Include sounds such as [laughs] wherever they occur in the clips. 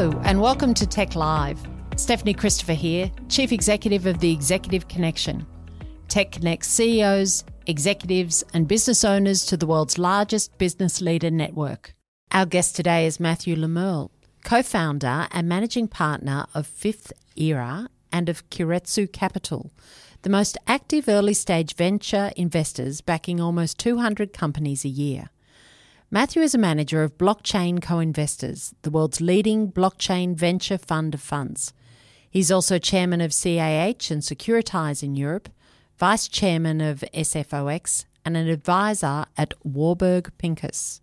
Hello, and welcome to TEC Live. Stephanie Christopher here, Chief Executive of the Executive Connection. TEC connects CEOs, executives, and business owners to the world's largest business leader network. Our guest today is Matthew Le co founder and managing partner of Fifth Era and of Keiretsu Capital, the most active early stage venture investors backing almost 200 companies a year. Matthew is a manager of Blockchain Co Investors, the world's leading blockchain venture fund of funds. He's also chairman of CAH and Securitize in Europe, vice chairman of SFOX, and an advisor at Warburg Pincus.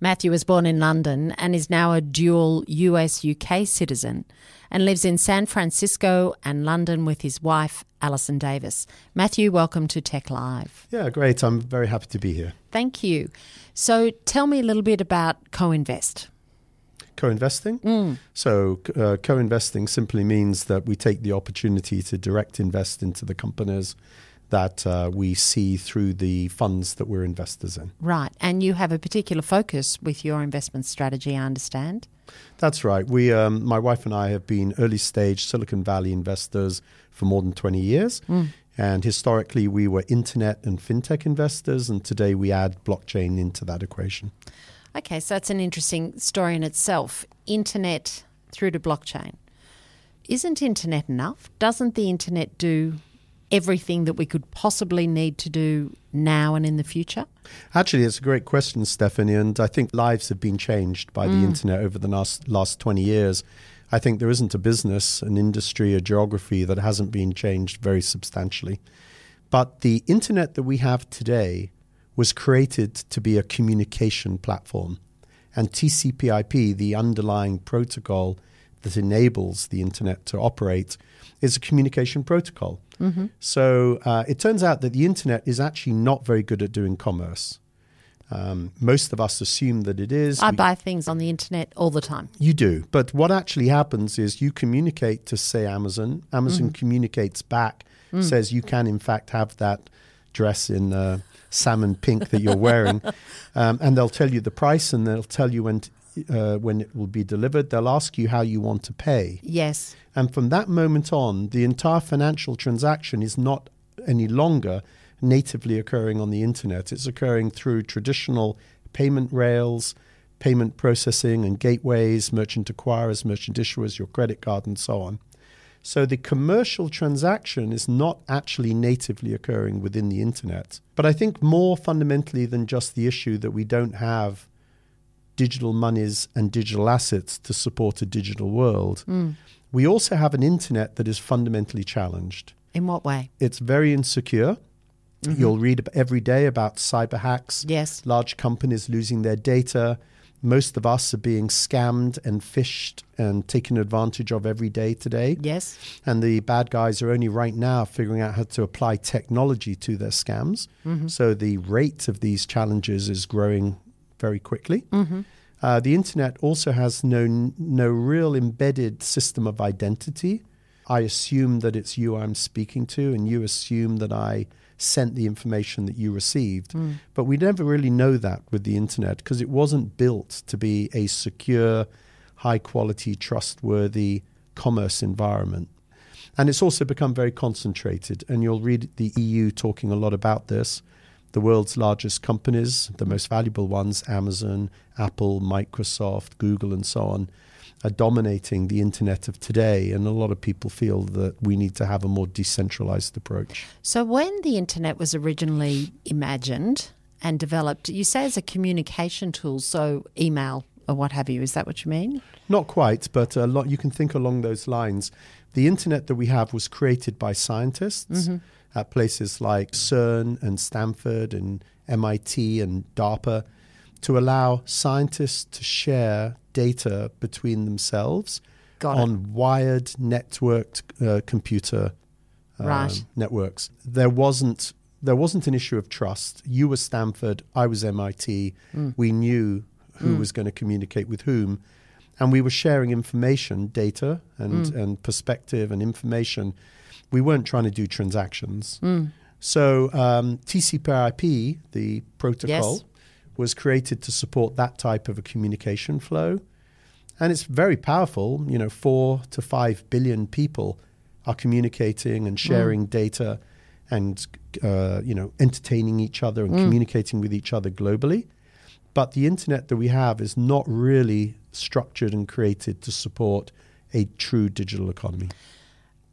Matthew was born in London and is now a dual US UK citizen and lives in San Francisco and London with his wife, Alison Davis. Matthew, welcome to TEC Live. Yeah, great. I'm very happy to be here. Thank you. So tell me a little bit about co invest. Co investing? Mm. So, uh, co investing simply means that we take the opportunity to direct invest into the companies that uh, we see through the funds that we're investors in. Right. And you have a particular focus with your investment strategy, I understand. That's right. We, um, my wife and I, have been early stage Silicon Valley investors for more than 20 years. Mm. And historically, we were internet and fintech investors, and today we add blockchain into that equation. Okay, so that's an interesting story in itself. Internet through to blockchain. Isn't internet enough? Doesn't the internet do everything that we could possibly need to do now and in the future? Actually, it's a great question, Stephanie, and I think lives have been changed by the Mm. internet over the last, last 20 years. I think there isn't a business, an industry, a geography that hasn't been changed very substantially. But the internet that we have today was created to be a communication platform. And TCP/IP, the underlying protocol that enables the internet to operate, is a communication protocol. So uh, it turns out that the internet is actually not very good at doing commerce. Um, most of us assume that it is. I We- buy things on the internet all the time. you do. But what actually happens is you communicate to, say, Amazon. Amazon communicates back, says you can, in fact, have that dress in uh, salmon pink that you're wearing. [laughs] um, and they'll tell you the price and they'll tell you when, t- uh, when it will be delivered. They'll ask you how you want to pay. Yes. And from that moment on, the entire financial transaction is not any longer natively occurring on the internet. It's occurring through traditional payment rails, payment processing and gateways, merchant acquirers, merchant issuers, your credit card, and so on. So the commercial transaction is not actually natively occurring within the internet. But I think more fundamentally than just the issue that we don't have digital monies and digital assets to support a digital world, hmm. we also have an internet that is fundamentally challenged. In what way? It's very insecure. Mm-hmm. You'll read every day about cyber hacks, Yes. large companies losing their data. Most of us are being scammed and phished and taken advantage of every day today. Yes. And the bad guys are only right now figuring out how to apply technology to their scams. Mm-hmm. So the rate of these challenges is growing very quickly. Uh, the internet also has no no real embedded system of identity. I assume that it's you I'm speaking to, and you assume that I sent the information that you received. But we never really know that with the internet because it wasn't built to be a secure, high quality, trustworthy commerce environment. And it's also become very concentrated. And you'll read the EU talking a lot about this. The world's largest companies, the most valuable ones, Amazon, Apple, Microsoft, Google, and so on, are dominating the internet of today. And a lot of people feel that we need to have a more decentralized approach. So when the internet was originally imagined and developed, you say as a communication tool, so email or what have you, is that what you mean? Not quite, but a lot. You can think along those lines. The internet that we have was created by scientists mm-hmm. At places like CERN and Stanford and MIT and DARPA to allow scientists to share data between themselves Got it. on wired networked uh, computer um, Right. networks. There wasn't there wasn't an issue of trust. You were Stanford, I was MIT. Mm. We knew who was going to communicate with whom, and we were sharing information, data, and Mm. and perspective and information. We weren't trying to do transactions. Mm. So um, TCP/IP, the protocol, Yes. was created to support that type of a communication flow. And it's very powerful. You know, four to five billion people are communicating and sharing mm. data and, uh, you know, entertaining each other and mm. communicating with each other globally. But the internet that we have is not really structured and created to support a true digital economy.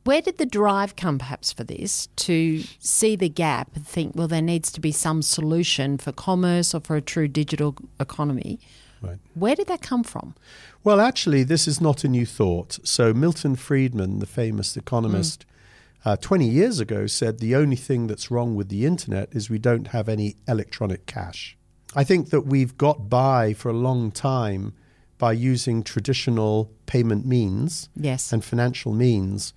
Where did the drive come, perhaps, for this to see the gap and think, well, there needs to be some solution for commerce or for a true digital economy? Right. Where did that come from? Well, actually, this is not a new thought. So, Milton Friedman, the famous economist, mm. uh, 20 years ago said the only thing that's wrong with the internet is we don't have any electronic cash. I think that we've got by for a long time by using traditional payment means yes. and financial means.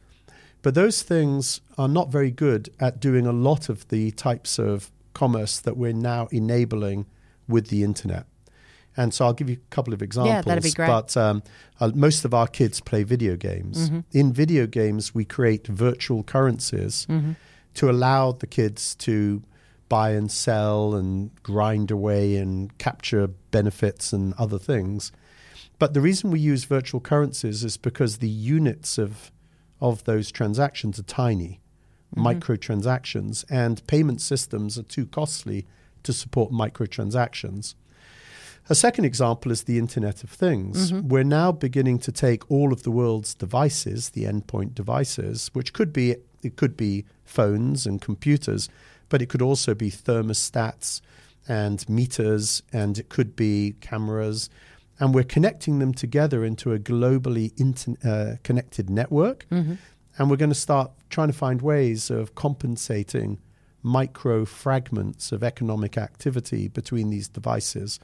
But those things are not very good at doing a lot of the types of commerce that we're now enabling with the internet. And so I'll give you a couple of examples. Yeah, that'd be great. But um, uh, most of our kids play video games. Mm-hmm. In video games, we create virtual currencies mm-hmm. to allow the kids to buy and sell and grind away and capture benefits and other things. But the reason we use virtual currencies is because the units of of those transactions are tiny, mm-hmm. microtransactions, and payment systems are too costly to support microtransactions. A second example is the Internet of Things. Mm-hmm. We're now beginning to take all of the world's devices, the endpoint devices, which could be it could be phones and computers, but it could also be thermostats and meters, and it could be cameras. And we're connecting them together into a globally inter- uh, connected network. Mm-hmm. And we're going to start trying to find ways of compensating micro fragments of economic activity between these devices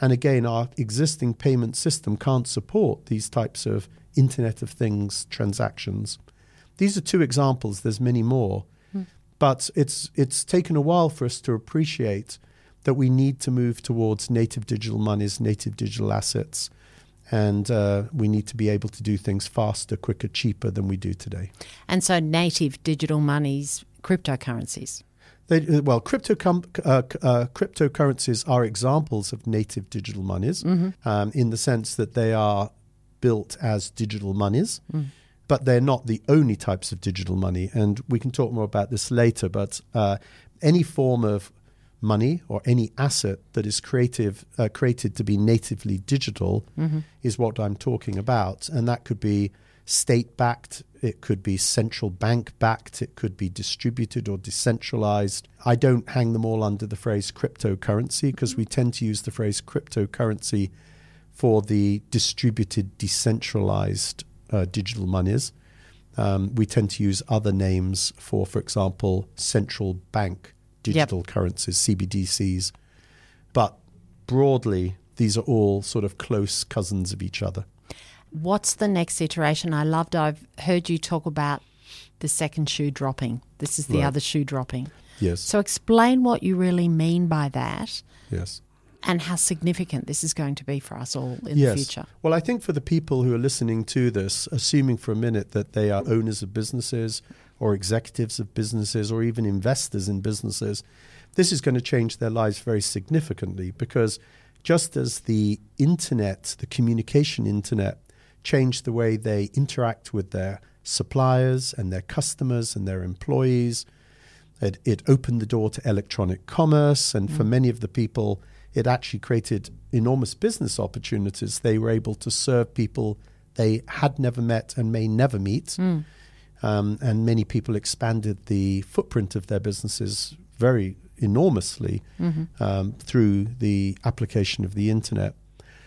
and again, our existing payment system can't support these types of Internet of Things transactions. These are two examples, there's many more. Hmm. But it's, it's taken a while for us to appreciate that we need to move towards native digital monies, native digital assets, and uh, we need to be able to do things faster, quicker, cheaper than we do today. And so, native digital monies, cryptocurrencies. They, uh, well, crypto com- uh, uh, cryptocurrencies are examples of native digital monies mm-hmm. um, in the sense that they are built as digital monies, mm. but they're not the only types of digital money. And we can talk more about this later. But uh, any form of money or any asset that is creative uh, created to be natively digital mm-hmm. is what I'm talking about, and that could be state backed, it could be central bank backed, it could be distributed or decentralized. I don't hang them all under the phrase cryptocurrency because we tend to use the phrase cryptocurrency for the distributed, decentralized uh, digital monies. Um, we tend to use other names for, for example, central bank digital yep. currencies, CBDCs. But broadly, these are all sort of close cousins of each other what's the next iteration? I loved, I've heard you talk about the second shoe dropping. This is the right. other shoe dropping. Yes. So explain what you really mean by that. Yes. And how significant this is going to be for us all in yes. the future. Well, I think for the people who are listening to this, assuming for a minute that they are owners of businesses or executives of businesses or even investors in businesses, this is going to change their lives very significantly because just as the internet, the communication internet, changed the way they interact with their suppliers and their customers and their employees. It, it opened the door to electronic commerce, and mm. for many of the people, it actually created enormous business opportunities. They were able to serve people they had never met and may never meet. Mm. Um, and many people expanded the footprint of their businesses very enormously mm-hmm. um, through the application of the internet.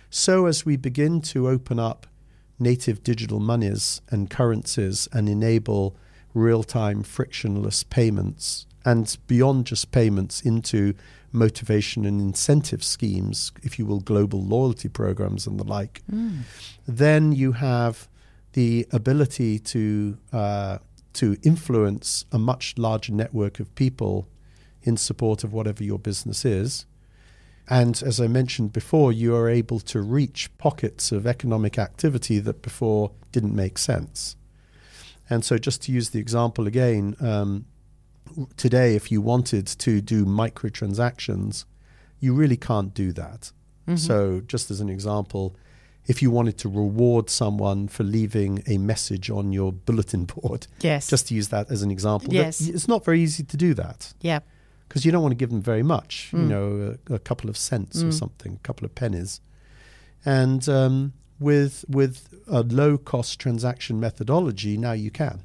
So, as we begin to open up native digital monies and currencies and enable real time frictionless payments and beyond just payments into motivation and incentive schemes, if you will, global loyalty programs and the like, mm. then you have the ability to uh, to influence a much larger network of people in support of whatever your business is, and as I mentioned before, you are able to reach pockets of economic activity that before didn't make sense. And so, just to use the example again, um, today, if you wanted to do microtransactions, you really can't do that. Mm-hmm. So, just as an example, if you wanted to reward someone for leaving a message on your bulletin board. Yes. Just to use that as an example. Yes. It's not very easy to do that yeah. because you don't want to give them very much, Mm. you know, a, a couple of cents or something, a couple of pennies. And um, with with a low cost transaction methodology, now you can,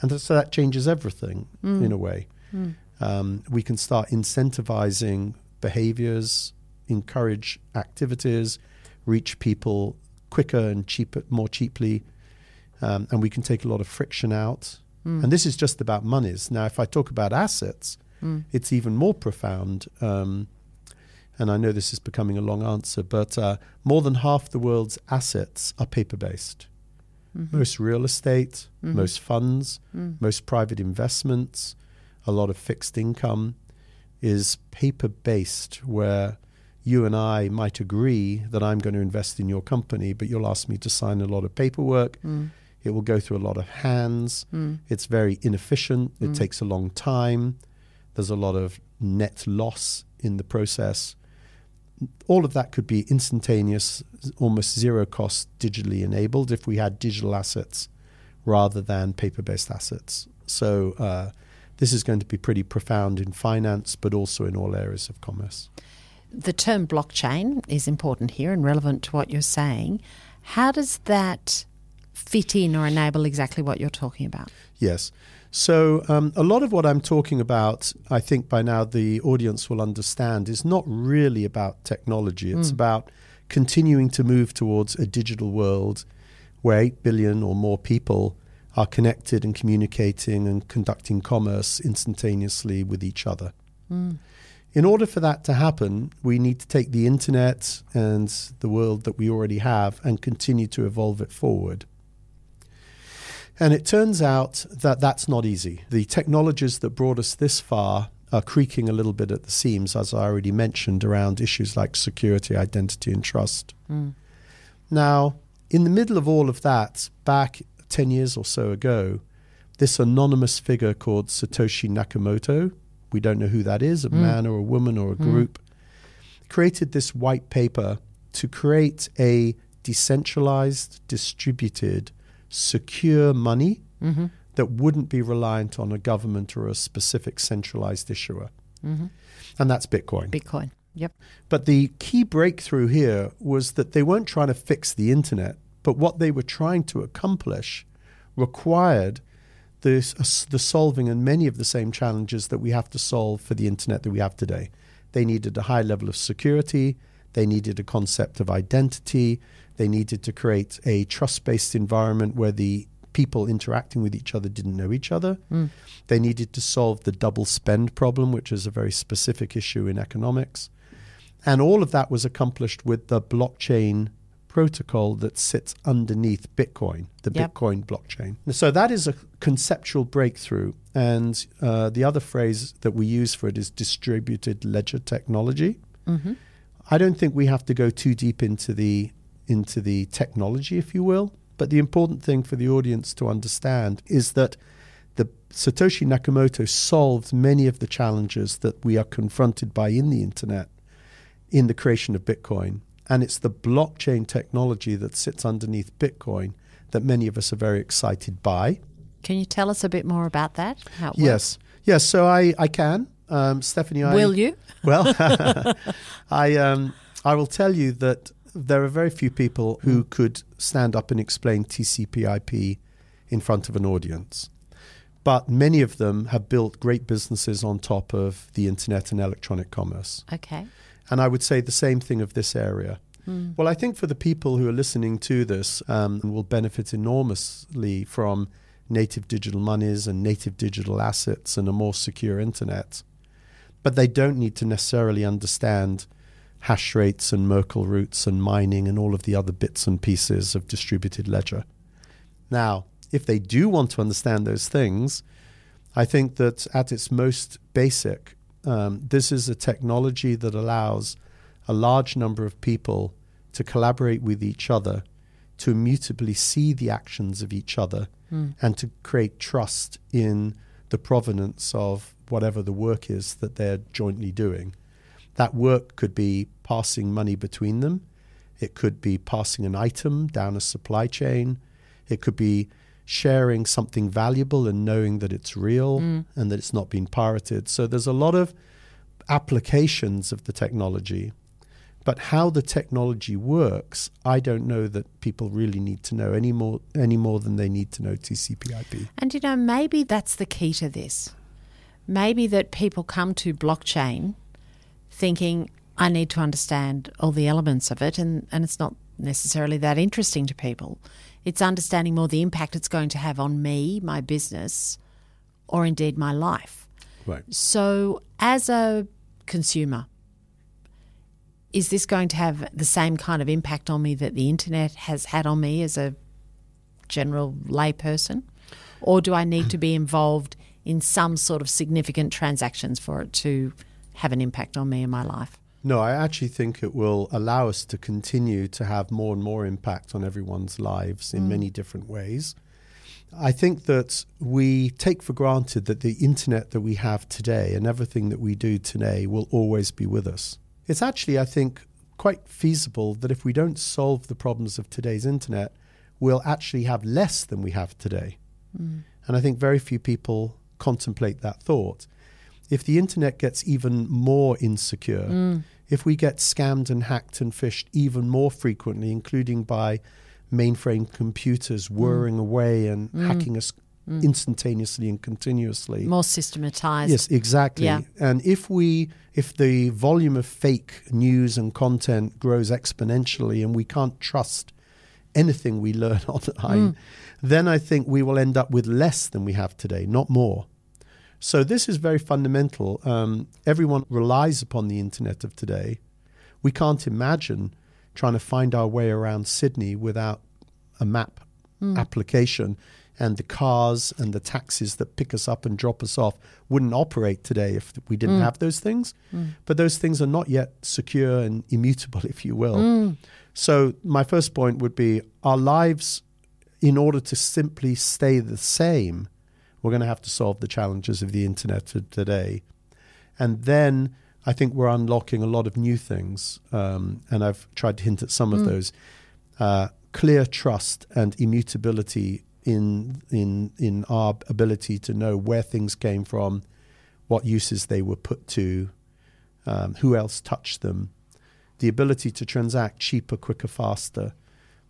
and so that changes everything Mm. in a way. Um, we can start incentivizing behaviors, encourage activities, reach people quicker and cheaper, more cheaply, um, and we can take a lot of friction out. And this is just about monies. Now, if I talk about assets, it's even more profound. Um, and I know this is becoming a long answer, but uh, more than half the world's assets are paper based. Most real estate, most funds, most private investments, a lot of fixed income is paper based, where you and I might agree that I'm going to invest in your company, but you'll ask me to sign a lot of paperwork. Mm. It will go through a lot of hands. Mm. It's very inefficient. It mm. takes a long time. There's a lot of net loss in the process. All of that could be instantaneous, almost zero cost, digitally enabled if we had digital assets rather than paper based assets. So, uh, this is going to be pretty profound in finance, but also in all areas of commerce. The term blockchain is important here and relevant to what you're saying. How does that fit in or enable exactly what you're talking about? Yes. So, um, a lot of what I'm talking about, I think by now the audience will understand, is not really about technology. It's about continuing to move towards a digital world where 8 billion or more people are connected and communicating and conducting commerce instantaneously with each other. In order for that to happen, we need to take the internet and the world that we already have and continue to evolve it forward. And it turns out that that's not easy. The technologies that brought us this far are creaking a little bit at the seams, as I already mentioned, around issues like security, identity, and trust. Mm. Now, in the middle of all of that, back 10 years or so ago, this anonymous figure called Satoshi Nakamoto, we don't know who that is, a mm. man or a woman or a mm. group, created this white paper to create a decentralized, distributed, secure money mm-hmm. that wouldn't be reliant on a government or a specific centralized issuer. Mm-hmm. And that's Bitcoin. Bitcoin. Yep. But the key breakthrough here was that they weren't trying to fix the internet, but what they were trying to accomplish required the, uh, the solving and many of the same challenges that we have to solve for the internet that we have today. They needed a high level of security, they needed a concept of identity, they needed to create a trust based environment where the people interacting with each other didn't know each other. Hmm. They needed to solve the double spend problem, which is a very specific issue in economics. And all of that was accomplished with the blockchain protocol that sits underneath Bitcoin, the Yep. Bitcoin blockchain. So that is a conceptual breakthrough. And uh, the other phrase that we use for it is distributed ledger technology. I don't think we have to go too deep into the into the technology, if you will. But the important thing for the audience to understand is that the Satoshi Nakamoto solved many of the challenges that we are confronted by in the internet in the creation of Bitcoin. And it's the blockchain technology that sits underneath Bitcoin that many of us are very excited by. Can you tell us a bit more about that? How it Yes. Yes. So I, I can. Um, Stephanie, I. Will you? [laughs] Well, [laughs] I um, I will tell you that there are very few people who could stand up and explain TCP/IP in front of an audience, but many of them have built great businesses on top of the internet and electronic commerce. Okay. And I would say the same thing of this area. Well, I think for the people who are listening to this, um, will benefit enormously from native digital monies and native digital assets and a more secure internet. But they don't need to necessarily understand hash rates and Merkle roots and mining and all of the other bits and pieces of distributed ledger. Now, if they do want to understand those things, I think that at its most basic, um, this is a technology that allows a large number of people to collaborate with each other, to immutably see the actions of each other, and to create trust in the provenance of whatever the work is that they're jointly doing. That work could be passing money between them. It could be passing an item down a supply chain. It could be sharing something valuable and knowing that it's real mm. and that it's not been pirated. So there's a lot of applications of the technology. But how the technology works, I don't know that people really need to know any more any more than they need to know TCP/IP. And you know, maybe that's the key to this. Maybe that people come to blockchain thinking, I need to understand all the elements of it, and, and it's not necessarily that interesting to people. It's understanding more the impact it's going to have on me, my business, or indeed my life. Right. So, as a consumer, is this going to have the same kind of impact on me that the internet has had on me as a general layperson? Or do I need to be involved in some sort of significant transactions for it to have an impact on me in my life? No, I actually think it will allow us to continue to have more and more impact on everyone's lives in mm. many different ways. I think that we take for granted that the internet that we have today and everything that we do today will always be with us. It's actually, I think, quite feasible that if we don't solve the problems of today's internet, we'll actually have less than we have today. Mm. And I think very few people contemplate that thought. If the internet gets even more insecure, mm. If we get scammed and hacked and phished even more frequently, including by mainframe computers mm. whirring away and mm. hacking us mm. instantaneously and continuously. More systematized. Yes, exactly. Yeah. And if we if the volume of fake news and content grows exponentially and we can't trust anything we learn [laughs] online, then I think we will end up with less than we have today, not more. So this is very fundamental. Um, everyone relies upon the internet of today. We can't imagine trying to find our way around Sydney without a map hmm. application. And the cars and the taxis that pick us up and drop us off wouldn't operate today if we didn't hmm. have those things. Hmm. But those things are not yet secure and immutable, [laughs] if you will. So, my first point would be our lives, in order to simply stay the same, we're going to have to solve the challenges of the internet of today. And then I think we're unlocking a lot of new things. Um, and I've tried to hint at some of those. Uh, clear trust and immutability in, in, in our ability to know where things came from, what uses they were put to, um, who else touched them, the ability to transact cheaper, quicker, faster,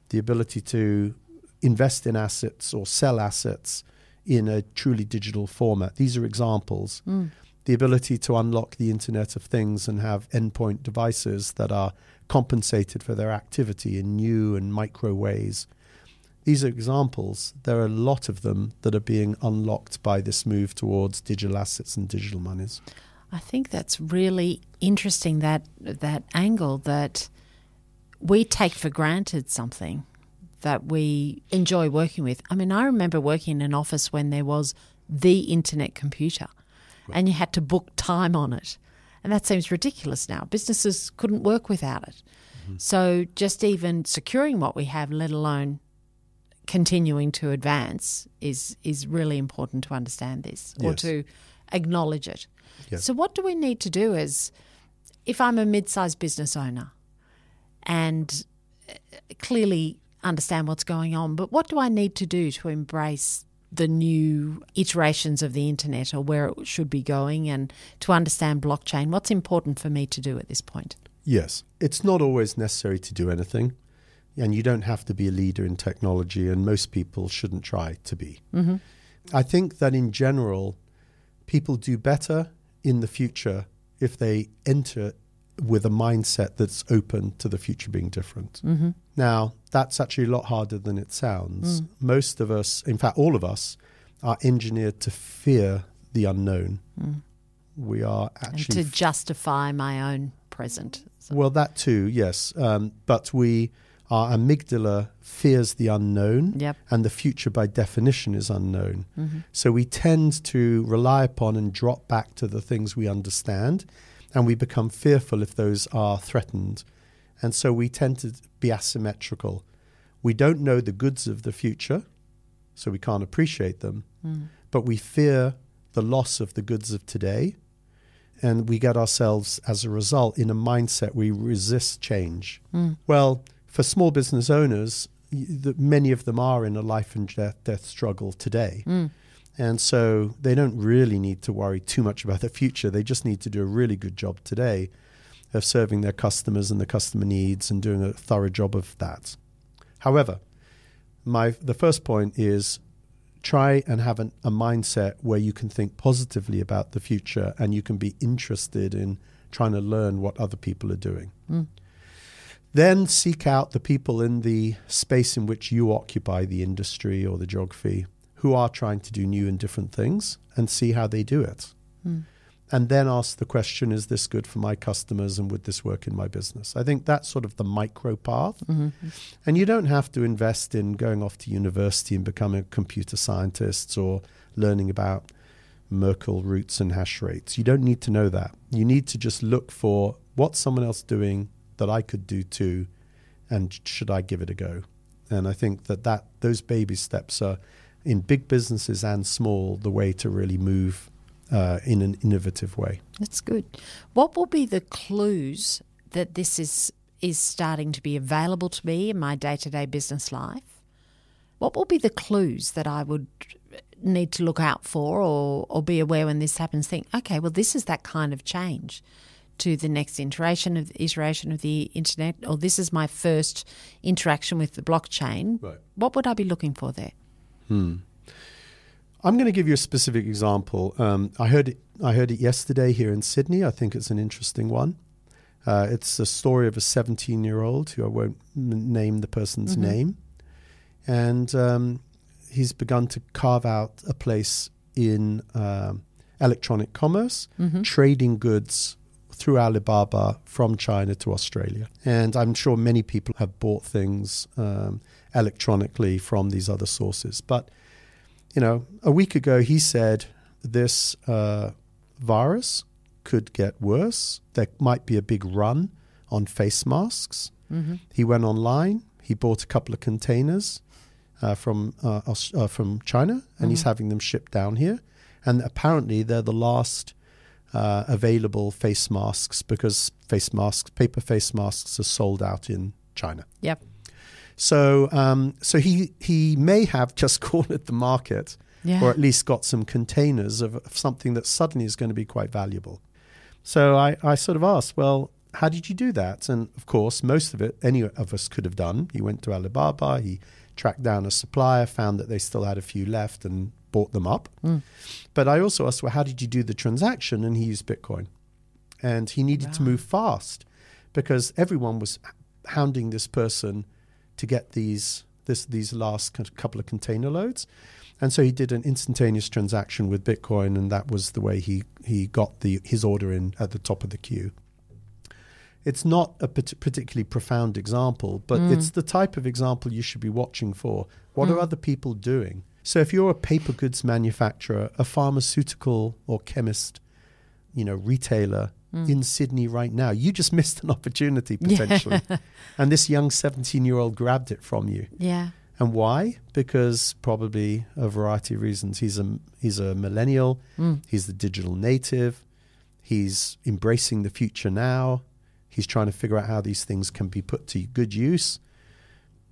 the ability to invest in assets or sell assets in a truly digital format. These are examples. Hmm. The ability to unlock the Internet of Things and have endpoint devices that are compensated for their activity in new and micro ways. These are examples. There are a lot of them that are being unlocked by this move towards digital assets and digital monies. I think that's really interesting that that angle that we take for granted something that we enjoy working with. I mean, I remember working in an office when there was the internet computer and you had to book time on it. And that seems ridiculous now. Businesses couldn't work without it. So just even securing what we have, let alone continuing to advance, is is really important to understand this or Yes. to acknowledge it. Yes. So what do we need to do as if I'm a mid-sized business owner and uh, clearly understand what's going on, but what do I need to do to embrace the new iterations of the internet or where it should be going and to understand blockchain? What's important for me to do at this point? Yes, it's not always necessary to do anything, and you don't have to be a leader in technology, and most people shouldn't try to be. Mm-hmm. I think that in general, people do better in the future if they enter with a mindset that's open to the future being different. Mm-hmm. Now, that's actually a lot harder than it sounds. Mm. Most of us, in fact, all of us, are engineered to fear the unknown. Mm. We are And actually to justify my own present. So- well, that too, yes. Um, but we, our amygdala fears the unknown, Yep. and the future, by definition, is unknown. Mm-hmm. So we tend to rely upon and drop back to the things we understand, and we become fearful if those are threatened. And so we tend to be asymmetrical. We don't know the goods of the future, so we can't appreciate them, but we fear the loss of the goods of today and we get ourselves as a result in a mindset we resist change. Well, for small business owners, many of them are in a life and death, death struggle today. Mm. And so they don't really need to worry too much about the future. They just need to do a really good job today of serving their customers and the customer needs and doing a thorough job of that. However, my the first point is try and have an, a mindset where you can think positively about the future and you can be interested in trying to learn what other people are doing. Mm. Then seek out the people in the space in which you occupy the industry or the geography who are trying to do new and different things and see how they do it. Mm. And then ask the question is this good for my customers and would this work in my business? I think that's sort of the micro path. Mhm. And you don't have to invest in going off to university and becoming a computer scientist or learning about Merkle roots and hash rates. You don't need to know that. You need to just look for what's someone else doing that I could do too, and should I give it a go? And I think that, that those baby steps are in big businesses and small the way to really move uh, in an innovative way. That's good. What will be the clues that this is is starting to be available to me in my day to day business life? What will be the clues that I would need to look out for or, or be aware when this happens? Think, okay, well, this is that kind of change to the next iteration of iteration of the internet, or this is my first interaction with the blockchain. Right. What would I be looking for there? Hmm. I'm going to give you a specific example. Um, I heard it. I heard it yesterday here in Sydney. I think it's an interesting one. Uh, it's a story of a 17 year old who I won't m- name the person's Mhm. name, and um, he's begun to carve out a place in um, electronic commerce, Mm-hmm. trading goods through Alibaba from China to Australia. And I'm sure many people have bought things um, electronically from these other sources. But, you know, a week ago he said this uh, virus could get worse. There might be a big run on face masks. Mm-hmm. He went online. He bought a couple of containers uh, from uh, uh, from China, and he's Mhm. having them shipped down here. And apparently, they're the last uh, available face masks because face masks, paper face masks, are sold out in China. Yep. So, um, so he he may have just [laughs] cornered the market, Yeah. or at least got some containers of, of something that suddenly is going to be quite valuable. So I, I sort of asked, well, how did you do that? And of course, most of it any of us could have done. He went to Alibaba, he tracked down a supplier, found that they still had a few left, and bought them up. Mm. But I also asked, well, how did you do the transaction? And he used Bitcoin. And he needed to move fast because everyone was hounding this person to get these this these last couple of container loads. And so he did an instantaneous transaction with Bitcoin, and that was the way he, he got the his order in at the top of the queue. It's not a particularly profound example, but Mm. it's the type of example you should be watching for. What are Mm. other people doing? So if you're a paper goods manufacturer, a pharmaceutical or chemist, you know, retailer Mm. in Sydney right now, you just [laughs] missed an opportunity Yeah. potentially. [laughs] and this young 17 year old grabbed it from you. Yeah. And why? Because probably a variety of reasons. He's a he's a millennial. Mm. He's the digital native. He's embracing the future now. He's trying to figure out how these things can be put to good use.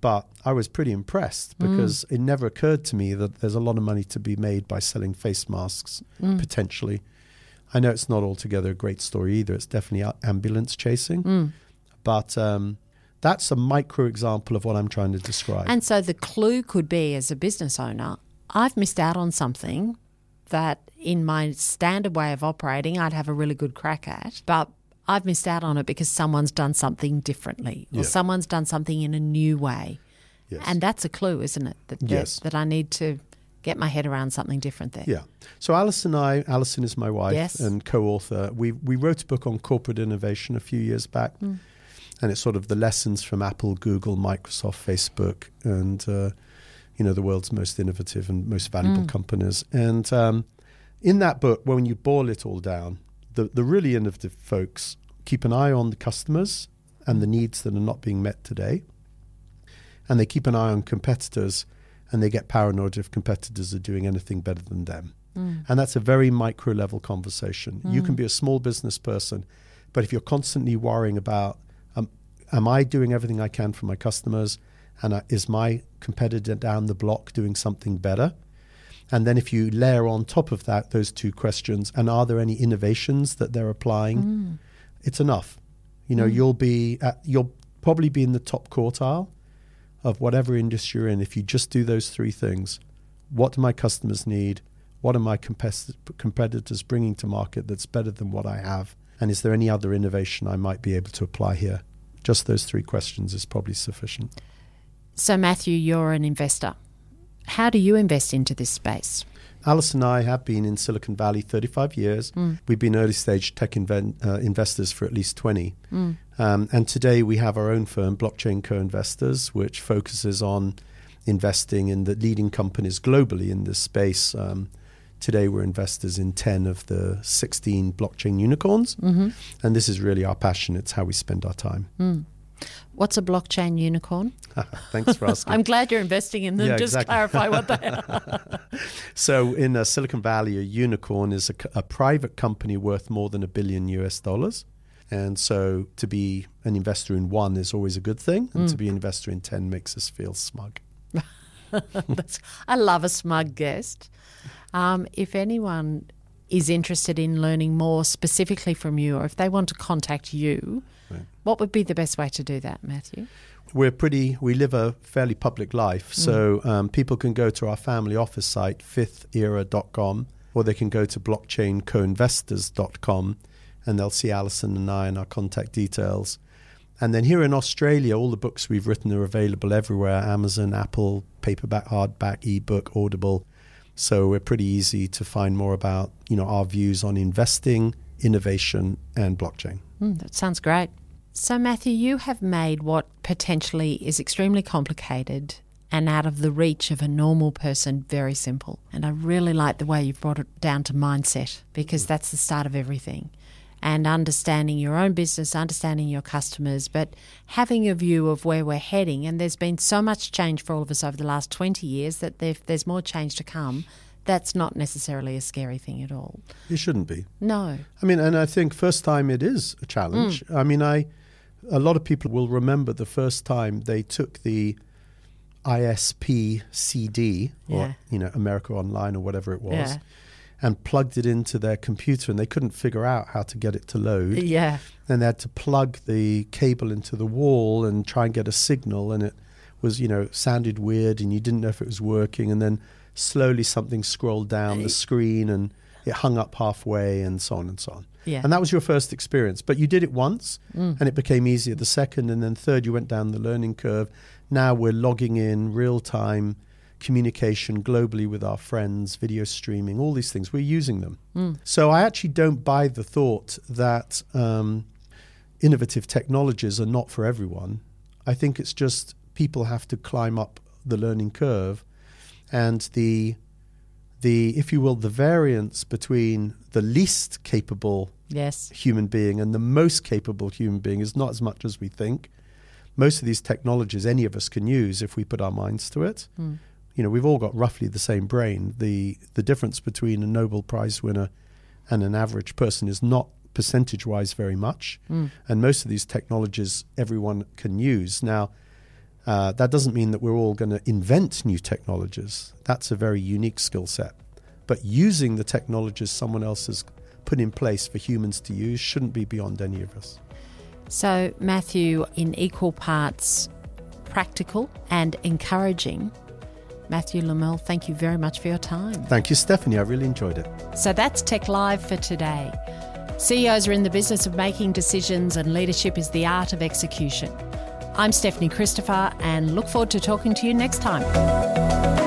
But I was pretty impressed Mm. because it never occurred to me that there's a lot of money to be made by selling face masks Mm. potentially. I know it's not altogether a great story either. It's definitely ambulance chasing, Mm. but um, that's a micro example of what I'm trying to describe. And so the clue could be as a business owner, I've missed out on something that in my standard way of operating, I'd have a really good crack at, but I've missed out on it because someone's done something differently or Yeah. someone's done something in a new way. yes. And that's a clue, isn't it? That, that, Yes. that I need to get my head around something different there. Yeah. So Alison and I, Alison is my wife Yes. and co-author. We we wrote a book on corporate innovation a few years back, Mm. and it's sort of the lessons from Apple, Google, Microsoft, Facebook, and uh, you know the world's most innovative and most valuable Mm. companies. And um, in that book, when you boil it all down, the the really innovative folks keep an eye on the customers and the needs that are not being met today, and they keep an eye on competitors, and they get paranoid if competitors are doing anything better than them. Mm. And that's a very micro level conversation. You can Mm. be a small business person, but if you're constantly worrying about um, am I doing everything I can for my customers? And uh, is my competitor down the block doing something better? And then if you layer on top of that those two questions, and are there any innovations that they're applying? Mm. It's enough. You know, mm. you'll be at, you'll probably be in the top quartile of whatever industry you're in if you just do those three things. What do my customers need? What are my competitors bringing to market that's better than what I have? And is there any other innovation I might be able to apply here? Just those three questions is probably sufficient. So, Matthew, you're an investor. How do you invest into this space? Alice and I have been in Silicon Valley 35 years. Mm. We've been early stage tech inven- uh, investors for at least 20. Mm. Um, and today we have our own firm, Blockchain Co Investors, which focuses on investing in the leading companies globally in this space. Um, today we're investors in 10 of the 16 blockchain unicorns. Mm-hmm. And this is really our passion, it's how we spend our time. Mm. What's a blockchain unicorn? [laughs] Thanks for asking. I'm glad you're investing in them. Yeah, Just exactly. clarify what they [laughs] are. so, in uh, Silicon Valley, a unicorn is a, a, private company worth more than a billion US dollars. And so, to be an investor in one is always a good thing, and mm. to be an investor in 10 makes us feel smug. [laughs] I love a smug guest. Um, if anyone is interested in learning more specifically from you, or if they want to contact you, right. what would be the best way to do that, Matthew? We're pretty, we live a fairly public life. Mm. So um, people can go to our family office site, fifthera.com, or they can go to blockchaincoinvestors.com and they'll see Alison and I and our contact details. And then here in Australia, all the books we've written are available everywhere Amazon, Apple, paperback, hardback, ebook, Audible. So we're pretty easy to find more about, you know, our views on investing, innovation, and blockchain. Mm, that sounds great. So, Matthew, you have made what potentially is extremely complicated and out of the reach of a normal person very simple. And I really like the way you've brought it down to mindset because hmm. that's the start of everything and understanding your own business, understanding your customers, but having a view of where we're heading. And there's been so much change for all of us over the last 20 years that there's more change to come. That's not necessarily a scary thing at all. It shouldn't be. No. I mean, and I think first time it is a challenge. Mm. I mean, I a lot of people will remember the first time they took the ISP CD or yeah. you know America Online or whatever it was. Yeah and plugged it into their computer and they couldn't figure out how to get it to load. Yeah. And they had to plug the cable into the wall and try and get a signal and it was, you know, sounded weird and you didn't know if it was working and then slowly something scrolled down the screen and it hung up halfway and so on and so on. Yeah. And that was your first experience. But you did it once mm. and it became easier the second and then third you went down the learning curve. Now we're logging in real time communication globally with our friends, video streaming, all these things. We're using them. Mm. So I actually don't buy the thought that um, innovative technologies are not for everyone. I think it's just people have to climb up the learning curve, and the the if you will the variance between the least capable yes. human being and the most capable human being is not as much as we think. Most of these technologies any of us can use if we put our minds to it. Mm you know, we've all got roughly the same brain. The the difference between a Nobel Prize winner and an average person is not percentage wise very much. Mm. And most of these technologies everyone can use. Now, uh, that doesn't mean that we're all going to invent new technologies. That's a very unique skill set. But using the technologies someone else has put in place for humans to use shouldn't be beyond any of us. So, Matthew, in equal parts practical and encouraging, Matthew Le Merle, thank you very much for your time. Thank you, Stephanie. I really enjoyed it. So that's TEC Live for today. CEOs are in the business of making decisions, and leadership is the art of execution. I'm Stephanie Christopher, and look forward to talking to you next time.